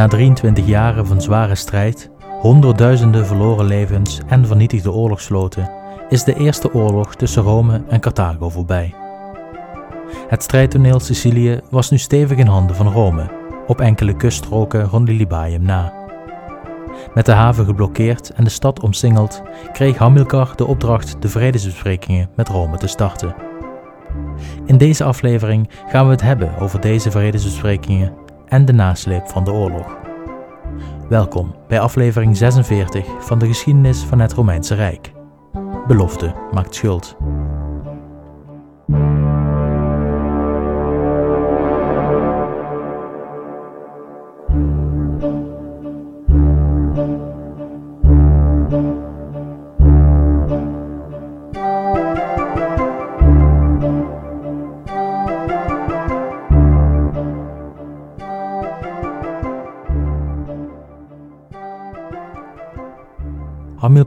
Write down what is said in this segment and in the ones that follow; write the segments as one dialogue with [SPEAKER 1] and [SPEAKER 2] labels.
[SPEAKER 1] Na 23 jaren van zware strijd, honderdduizenden verloren levens en vernietigde oorlogsvloten, is de eerste oorlog tussen Rome en Carthago voorbij. Het strijdtoneel Sicilië was nu stevig in handen van Rome, op enkele kuststroken rond na. Met de haven geblokkeerd en de stad omsingeld, kreeg Hamilcar de opdracht de vredesbesprekingen met Rome te starten. In deze aflevering gaan we het hebben over deze vredesbesprekingen en de nasleep van de oorlog. Welkom bij aflevering 46 van de geschiedenis van het Romeinse Rijk. Belofte maakt schuld.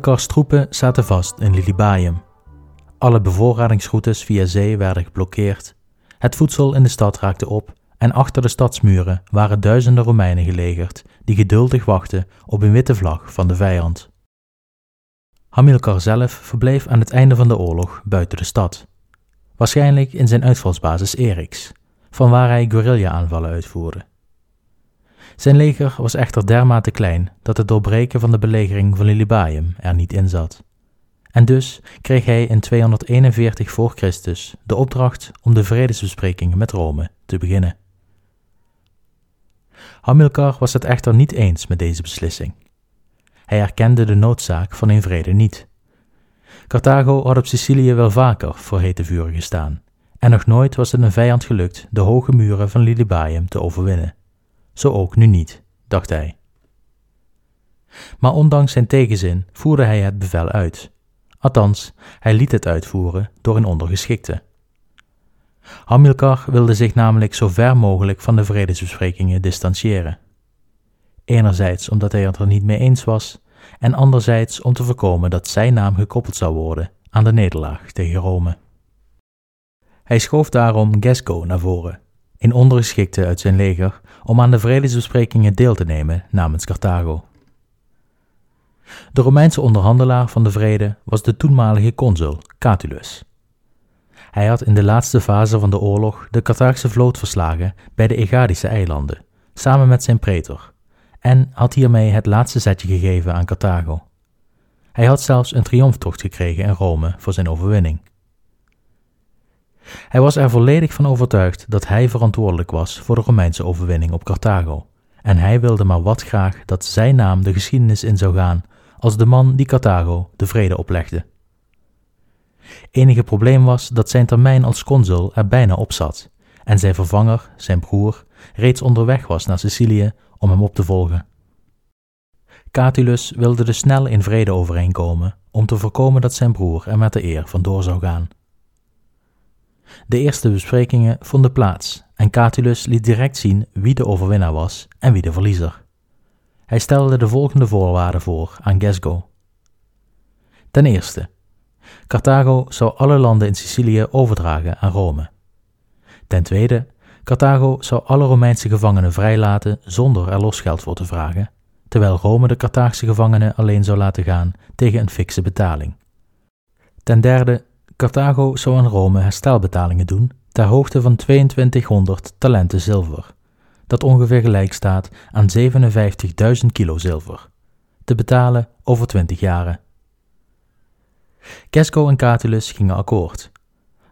[SPEAKER 1] Hamilcars troepen zaten vast in Lilybaeum. Alle bevoorradingsroutes via zee werden geblokkeerd. Het voedsel in de stad raakte op en achter de stadsmuren waren duizenden Romeinen gelegerd die geduldig wachten op een witte vlag van de vijand. Hamilcar zelf verbleef aan het einde van de oorlog buiten de stad. Waarschijnlijk in zijn uitvalsbasis Erix, van waar hij guerrilla-aanvallen uitvoerde. Zijn leger was echter dermate klein dat het doorbreken van de belegering van Lilybaeum er niet in zat. En dus kreeg hij in 241 voor Christus de opdracht om de vredesbesprekingen met Rome te beginnen. Hamilcar was het echter niet eens met deze beslissing. Hij erkende de noodzaak van een vrede niet. Carthago had op Sicilië wel vaker voor hete vuren gestaan, en nog nooit was het een vijand gelukt de hoge muren van Lilybaeum te overwinnen. Zo ook nu niet, dacht hij. Maar ondanks zijn tegenzin voerde hij het bevel uit. Althans, hij liet het uitvoeren door een ondergeschikte. Hamilcar wilde zich namelijk zo ver mogelijk van de vredesbesprekingen distancieren. Enerzijds omdat hij het er niet mee eens was, en anderzijds om te voorkomen dat zijn naam gekoppeld zou worden aan de nederlaag tegen Rome. Hij schoof daarom Gesco naar voren, een ondergeschikte uit zijn leger, om aan de vredesbesprekingen deel te nemen namens Carthago. De Romeinse onderhandelaar van de vrede was de toenmalige consul Catulus. Hij had in de laatste fase van de oorlog de Carthaagse vloot verslagen bij de Egadische eilanden, samen met zijn pretor, en had hiermee het laatste zetje gegeven aan Carthago. Hij had zelfs een triomftocht gekregen in Rome voor zijn overwinning. Hij was er volledig van overtuigd dat hij verantwoordelijk was voor de Romeinse overwinning op Carthago, en hij wilde maar wat graag dat zijn naam de geschiedenis in zou gaan als de man die Carthago de vrede oplegde. Enige probleem was dat zijn termijn als consul er bijna op zat, en zijn vervanger, zijn broer, reeds onderweg was naar Sicilië om hem op te volgen. Catulus wilde dus snel in vrede overeenkomen om te voorkomen dat zijn broer er met de eer vandoor zou gaan. De eerste besprekingen vonden plaats en Catulus liet direct zien wie de overwinnaar was en wie de verliezer. Hij stelde de volgende voorwaarden voor aan Gesgo. Ten eerste, Carthago zou alle landen in Sicilië overdragen aan Rome. Ten tweede, Carthago zou alle Romeinse gevangenen vrijlaten zonder er losgeld voor te vragen, terwijl Rome de Carthaagse gevangenen alleen zou laten gaan tegen een fikse betaling. Ten derde, Carthago zou aan Rome herstelbetalingen doen ter hoogte van 2200 talenten zilver, dat ongeveer gelijk staat aan 57.000 kilo zilver, te betalen over 20 jaren. Gesco en Catulus gingen akkoord,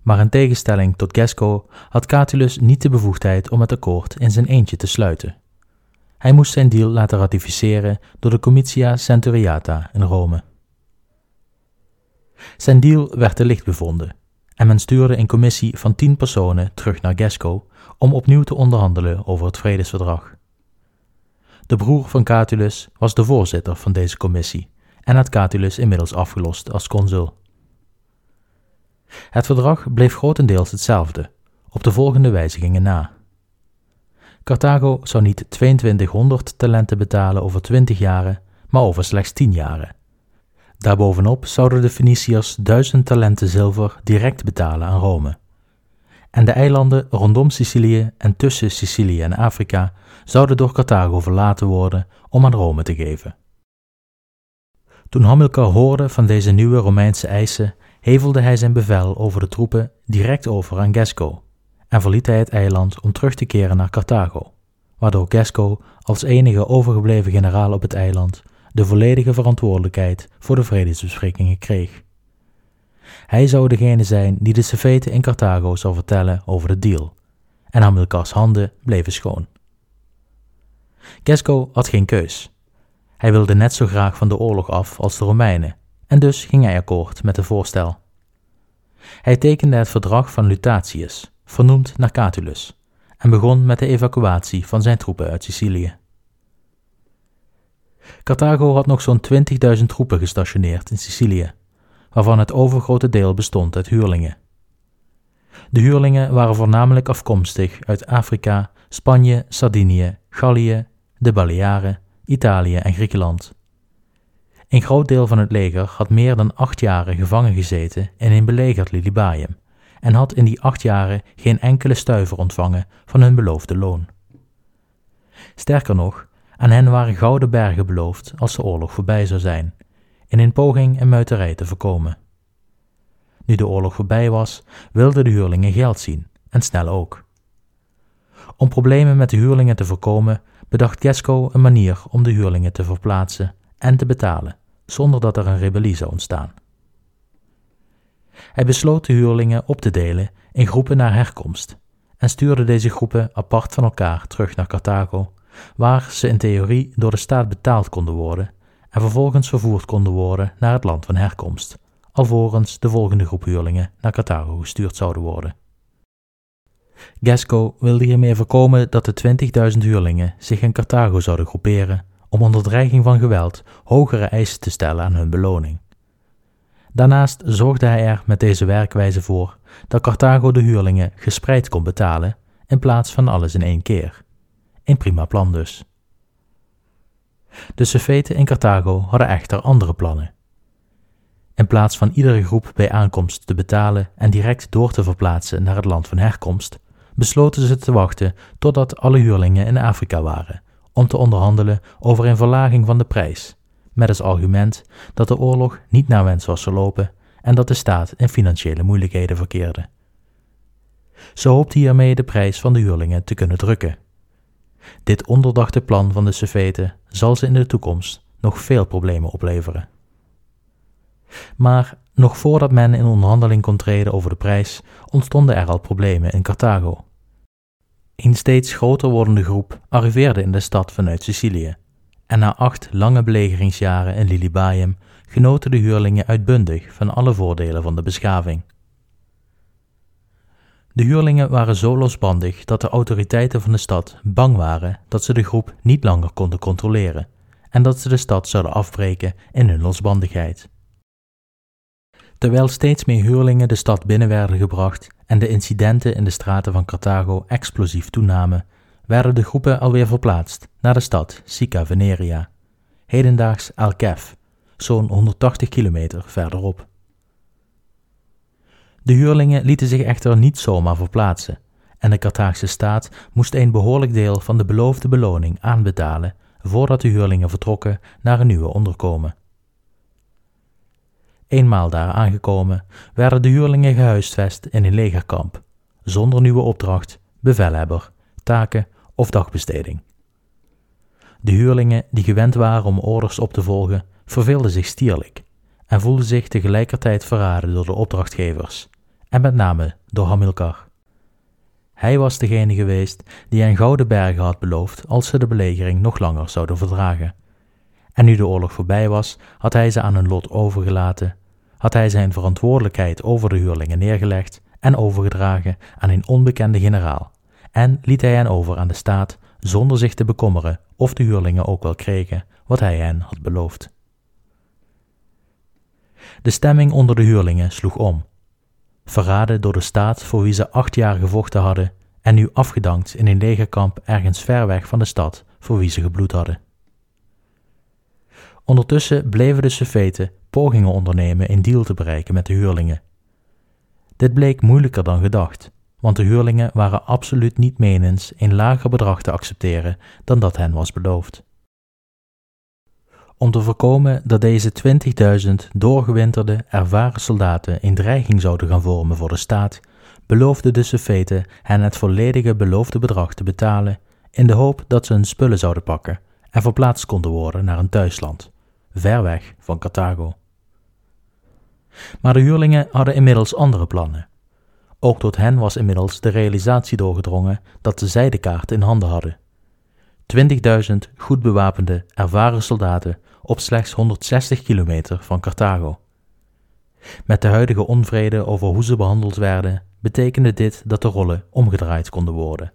[SPEAKER 1] maar in tegenstelling tot Gesco had Catulus niet de bevoegdheid om het akkoord in zijn eentje te sluiten. Hij moest zijn deal laten ratificeren door de Comitia Centuriata in Rome. Zijn deal werd te licht bevonden en men stuurde een commissie van tien personen terug naar Gesco om opnieuw te onderhandelen over het vredesverdrag. De broer van Catulus was de voorzitter van deze commissie en had Catulus inmiddels afgelost als consul. Het verdrag bleef grotendeels hetzelfde, op de volgende wijzigingen na. Carthago zou niet 2200 talenten betalen over 20 jaren, maar over slechts 10 jaren Daarbovenop zouden de Feniciërs duizend talenten zilver direct betalen aan Rome. en de eilanden rondom Sicilië en tussen Sicilië en Afrika zouden door Carthago verlaten worden om aan Rome te geven. Toen Hamilcar hoorde van deze nieuwe Romeinse eisen, hevelde hij zijn bevel over de troepen direct over aan Gesco en verliet hij het eiland om terug te keren naar Carthago, waardoor Gesco als enige overgebleven generaal op het eiland de volledige verantwoordelijkheid voor de vredesbesprekingen kreeg. Hij zou degene zijn die de Sefeten in Carthago zou vertellen over de deal, en Hamilcars handen bleven schoon. Gesco had geen keus. Hij wilde net zo graag van de oorlog af als de Romeinen, en dus ging hij akkoord met het voorstel. Hij tekende het verdrag van Lutatius, vernoemd naar Catulus, en begon met de evacuatie van zijn troepen uit Sicilië. Carthago had nog zo'n 20.000 troepen gestationeerd in Sicilië, waarvan het overgrote deel bestond uit huurlingen. De huurlingen waren voornamelijk afkomstig uit Afrika, Spanje, Sardinië, Gallië, de Balearen, Italië en Griekenland. Een groot deel van het leger had meer dan acht jaren gevangen gezeten in een belegerd Lilybaeum en had in die acht jaren geen enkele stuiver ontvangen van hun beloofde loon. Sterker nog, aan hen waren gouden bergen beloofd als de oorlog voorbij zou zijn, in een poging een muiterij te voorkomen. Nu de oorlog voorbij was, wilden de huurlingen geld zien, en snel ook. Om problemen met de huurlingen te voorkomen, bedacht Gesco een manier om de huurlingen te verplaatsen en te betalen, zonder dat er een rebellie zou ontstaan. Hij besloot de huurlingen op te delen in groepen naar herkomst en stuurde deze groepen apart van elkaar terug naar Carthago, waar ze in theorie door de staat betaald konden worden en vervolgens vervoerd konden worden naar het land van herkomst, alvorens de volgende groep huurlingen naar Carthago gestuurd zouden worden. Gasco wilde hiermee voorkomen dat de 20.000 huurlingen zich in Carthago zouden groeperen om onder dreiging van geweld hogere eisen te stellen aan hun beloning. Daarnaast zorgde hij er met deze werkwijze voor dat Carthago de huurlingen gespreid kon betalen in plaats van alles in één keer. Een prima plan dus. De Sefeten in Carthago hadden echter andere plannen. In plaats van iedere groep bij aankomst te betalen en direct door te verplaatsen naar het land van herkomst, besloten ze te wachten totdat alle huurlingen in Afrika waren, om te onderhandelen over een verlaging van de prijs, met als argument dat de oorlog niet naar wens was verlopen en dat de staat in financiële moeilijkheden verkeerde. Ze hoopte hiermee de prijs van de huurlingen te kunnen drukken. Dit onderdachte plan van de Sefeten zal ze in de toekomst nog veel problemen opleveren. Maar nog voordat men in onderhandeling kon treden over de prijs, ontstonden er al problemen in Carthago. Een steeds groter wordende groep arriveerde in de stad vanuit Sicilië, en na acht lange belegeringsjaren in Lilybaeum genoten de huurlingen uitbundig van alle voordelen van de beschaving. De huurlingen waren zo losbandig dat de autoriteiten van de stad bang waren dat ze de groep niet langer konden controleren en dat ze de stad zouden afbreken in hun losbandigheid. Terwijl steeds meer huurlingen de stad binnen werden gebracht en de incidenten in de straten van Carthago explosief toenamen, werden de groepen alweer verplaatst naar de stad Sica Veneria, hedendaags Al-Kef, zo'n 180 kilometer verderop. De huurlingen lieten zich echter niet zomaar verplaatsen en de Carthaagse staat moest een behoorlijk deel van de beloofde beloning aanbetalen voordat de huurlingen vertrokken naar een nieuwe onderkomen. Eenmaal daar aangekomen, werden de huurlingen gehuisvest in een legerkamp, zonder nieuwe opdracht, bevelhebber, taken of dagbesteding. De huurlingen die gewend waren om orders op te volgen, verveelden zich stierlijk en voelden zich tegelijkertijd verraden door de opdrachtgevers, en met name door Hamilcar. Hij was degene geweest die hen gouden bergen had beloofd als ze de belegering nog langer zouden verdragen. En nu de oorlog voorbij was, had hij ze aan hun lot overgelaten had hij zijn verantwoordelijkheid over de huurlingen neergelegd en overgedragen aan een onbekende generaal, en liet hij hen over aan de staat zonder zich te bekommeren of de huurlingen ook wel kregen wat hij hen had beloofd. De stemming onder de huurlingen sloeg om. Verraden door de staat voor wie ze acht jaar gevochten hadden en nu afgedankt in een legerkamp ergens ver weg van de stad voor wie ze gebloed hadden. Ondertussen bleven de Sefeten pogingen ondernemen een deal te bereiken met de huurlingen. Dit bleek moeilijker dan gedacht, want de huurlingen waren absoluut niet menens een lager bedrag te accepteren dan dat hen was beloofd. Om te voorkomen dat deze 20.000 doorgewinterde, ervaren soldaten een dreiging zouden gaan vormen voor de staat, beloofde de Sufeten hen het volledige beloofde bedrag te betalen in de hoop dat ze hun spullen zouden pakken en verplaatst konden worden naar een thuisland, ver weg van Carthago. Maar de huurlingen hadden inmiddels andere plannen. Ook tot hen was inmiddels de realisatie doorgedrongen dat zij de kaart in handen hadden. 20.000 goed bewapende, ervaren soldaten op slechts 160 kilometer van Carthago. Met de huidige onvrede over hoe ze behandeld werden, betekende dit dat de rollen omgedraaid konden worden.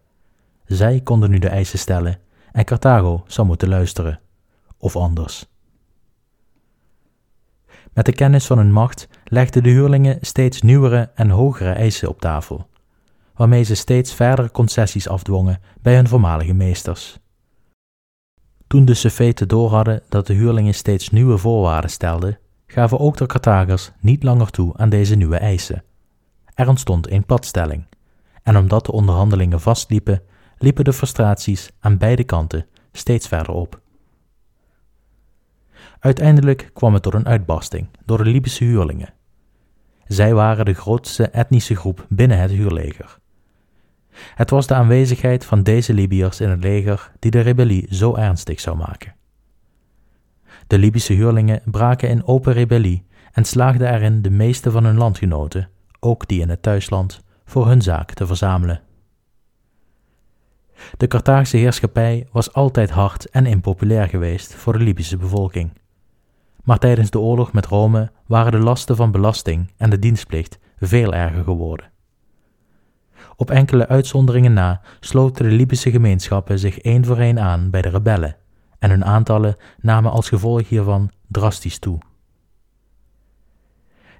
[SPEAKER 1] Zij konden nu de eisen stellen en Carthago zou moeten luisteren. Of anders. Met de kennis van hun macht legden de huurlingen steeds nieuwere en hogere eisen op tafel, waarmee ze steeds verdere concessies afdwongen bij hun voormalige meesters. Toen de Sefeten doorhadden dat de huurlingen steeds nieuwe voorwaarden stelden, gaven ook de Carthagers niet langer toe aan deze nieuwe eisen. Er ontstond een platstelling, en omdat de onderhandelingen vastliepen, liepen de frustraties aan beide kanten steeds verder op. Uiteindelijk kwam het tot een uitbarsting door de Libische huurlingen. Zij waren de grootste etnische groep binnen het huurleger. Het was de aanwezigheid van deze Libiërs in het leger die de rebellie zo ernstig zou maken. De Libische huurlingen braken in open rebellie en slaagden erin de meeste van hun landgenoten, ook die in het thuisland, voor hun zaak te verzamelen. De Carthaagse heerschappij was altijd hard en impopulair geweest voor de Libische bevolking. Maar tijdens de oorlog met Rome waren de lasten van belasting en de dienstplicht veel erger geworden. Op enkele uitzonderingen na sloten de Libische gemeenschappen zich één voor één aan bij de rebellen, en hun aantallen namen als gevolg hiervan drastisch toe.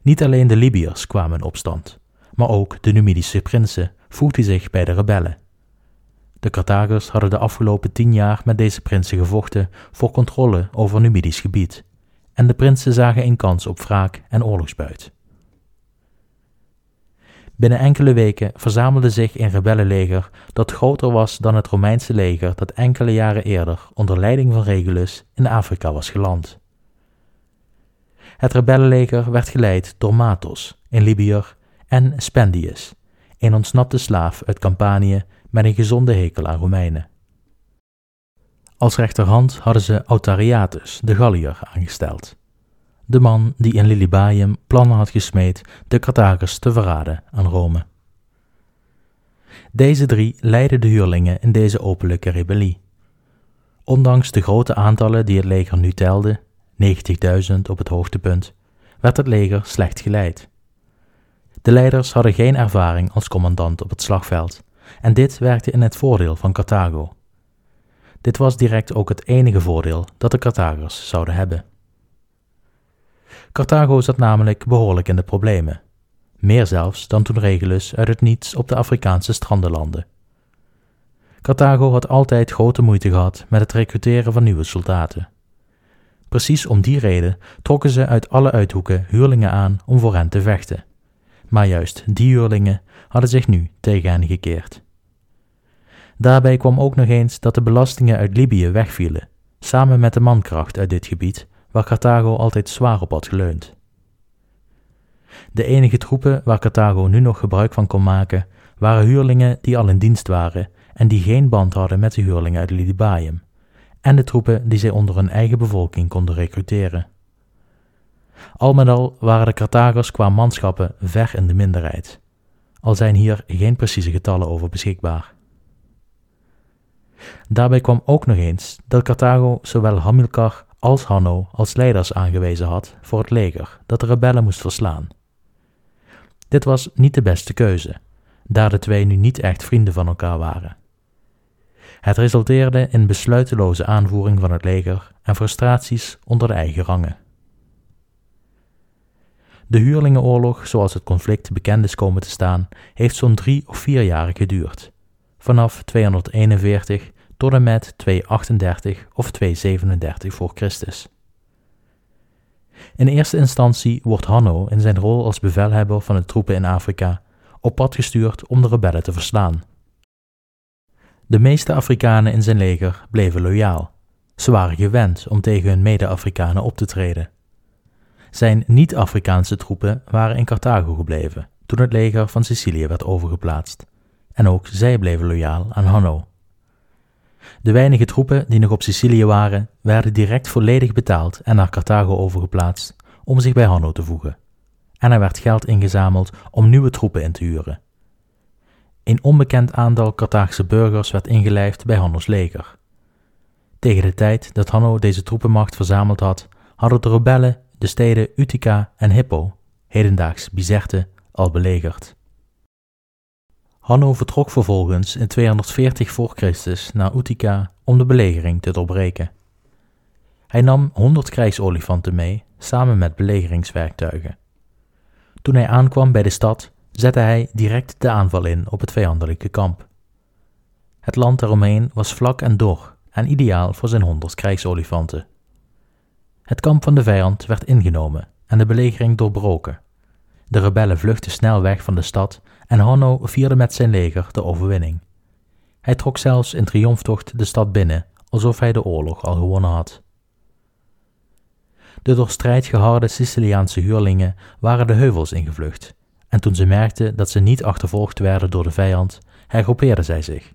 [SPEAKER 1] Niet alleen de Libiërs kwamen in opstand, maar ook de Numidische prinsen voegden zich bij de rebellen. De Carthagers hadden de afgelopen tien jaar met deze prinsen gevochten voor controle over Numidisch gebied, en de prinsen zagen een kans op wraak en oorlogsbuit. Binnen enkele weken verzamelde zich een rebellenleger dat groter was dan het Romeinse leger dat enkele jaren eerder onder leiding van Regulus in Afrika was geland. Het rebellenleger werd geleid door Matos, een Libiër, en Spendius, een ontsnapte slaaf uit Campanië met een gezonde hekel aan Romeinen. Als rechterhand hadden ze Autariatus, de Galliër, aangesteld de man die in Lilybaium plannen had gesmeed de Carthagers te verraden aan Rome. Deze drie leidden de huurlingen in deze openlijke rebellie. Ondanks de grote aantallen die het leger nu telde, 90.000 op het hoogtepunt, werd het leger slecht geleid. De leiders hadden geen ervaring als commandant op het slagveld, en dit werkte in het voordeel van Carthago. Dit was direct ook het enige voordeel dat de Carthagers zouden hebben. Carthago zat namelijk behoorlijk in de problemen. Meer zelfs dan toen Regulus uit het niets op de Afrikaanse stranden landde. Carthago had altijd grote moeite gehad met het recruteren van nieuwe soldaten. Precies om die reden trokken ze uit alle uithoeken huurlingen aan om voor hen te vechten. Maar juist die huurlingen hadden zich nu tegen hen gekeerd. Daarbij kwam ook nog eens dat de belastingen uit Libië wegvielen, samen met de mankracht uit dit gebied waar Carthago altijd zwaar op had geleund. De enige troepen waar Carthago nu nog gebruik van kon maken, waren huurlingen die al in dienst waren en die geen band hadden met de huurlingen uit Lidibaeum, en de troepen die zij onder hun eigen bevolking konden recruteren. Al met al waren de Carthagers qua manschappen ver in de minderheid, al zijn hier geen precieze getallen over beschikbaar. Daarbij kwam ook nog eens dat Carthago zowel Hamilcar als Hanno als leiders aangewezen had voor het leger dat de rebellen moest verslaan. Dit was niet de beste keuze, daar de twee nu niet echt vrienden van elkaar waren. Het resulteerde in besluiteloze aanvoering van het leger en frustraties onder de eigen rangen. De huurlingenoorlog, zoals het conflict bekend is komen te staan, heeft zo'n drie of vier jaar geduurd, vanaf 241 tot en met 238 of 237 voor Christus. In eerste instantie wordt Hanno in zijn rol als bevelhebber van de troepen in Afrika op pad gestuurd om de rebellen te verslaan. De meeste Afrikanen in zijn leger bleven loyaal. Ze waren gewend om tegen hun mede-Afrikanen op te treden. Zijn niet-Afrikaanse troepen waren in Carthago gebleven toen het leger van Sicilië werd overgeplaatst, en ook zij bleven loyaal aan Hanno. De weinige troepen die nog op Sicilië waren, werden direct volledig betaald en naar Carthago overgeplaatst om zich bij Hanno te voegen. En er werd geld ingezameld om nieuwe troepen in te huren. Een onbekend aantal Carthaagse burgers werd ingelijfd bij Hanno's leger. Tegen de tijd dat Hanno deze troepenmacht verzameld had, hadden de rebellen de steden Utica en Hippo, hedendaags Bizerte, al belegerd. Hanno vertrok vervolgens in 240 voor Christus naar Utica om de belegering te doorbreken. Hij nam 100 krijgsolifanten mee, samen met belegeringswerktuigen. Toen hij aankwam bij de stad, zette hij direct de aanval in op het vijandelijke kamp. Het land daaromheen was vlak en dor en ideaal voor zijn 100 krijgsolifanten. Het kamp van de vijand werd ingenomen en de belegering doorbroken. De rebellen vluchtten snel weg van de stad en Hanno vierde met zijn leger de overwinning. Hij trok zelfs in triomftocht de stad binnen, alsof hij de oorlog al gewonnen had. De door strijd geharde Siciliaanse huurlingen waren de heuvels ingevlucht, en toen ze merkten dat ze niet achtervolgd werden door de vijand, hergroepeerden zij zich.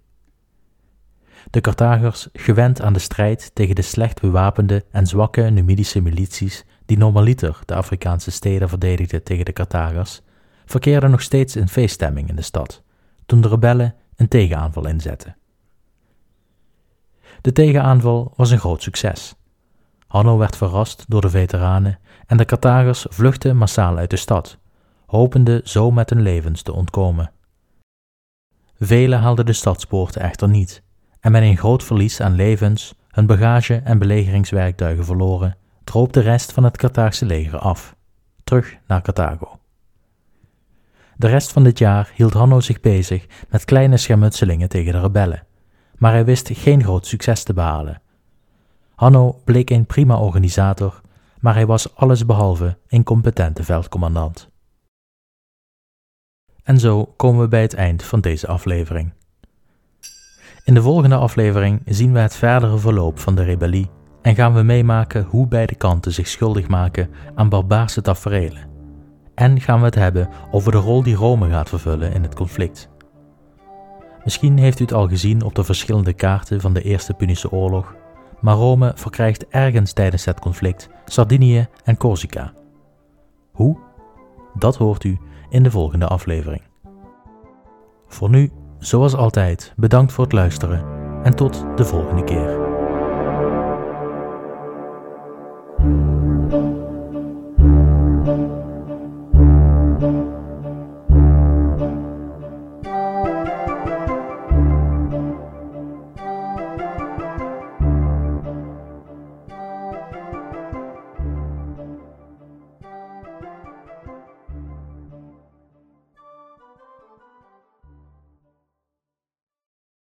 [SPEAKER 1] De Carthagers, gewend aan de strijd tegen de slecht bewapende en zwakke Numidische milities die normaliter de Afrikaanse steden verdedigden tegen de Carthagers, verkeerden nog steeds in feeststemming in de stad, toen de rebellen een tegenaanval inzetten. De tegenaanval was een groot succes. Hanno werd verrast door de veteranen en de Carthagers vluchtten massaal uit de stad, hopende zo met hun levens te ontkomen. Velen haalden de stadspoorten echter niet, en met een groot verlies aan levens, hun bagage en belegeringswerktuigen verloren, droop de rest van het Carthaagse leger af, terug naar Carthago. De rest van dit jaar hield Hanno zich bezig met kleine schermutselingen tegen de rebellen, maar hij wist geen groot succes te behalen. Hanno bleek een prima organisator, maar hij was allesbehalve een competente veldcommandant. En zo komen we bij het eind van deze aflevering. In de volgende aflevering zien we het verdere verloop van de rebellie en gaan we meemaken hoe beide kanten zich schuldig maken aan barbaarse taferelen. En gaan we het hebben over de rol die Rome gaat vervullen in het conflict. Misschien heeft u het al gezien op de verschillende kaarten van de Eerste Punische Oorlog, maar Rome verkrijgt ergens tijdens het conflict Sardinië en Corsica. Hoe? Dat hoort u in de volgende aflevering. Voor nu, zoals altijd, bedankt voor het luisteren en tot de volgende keer.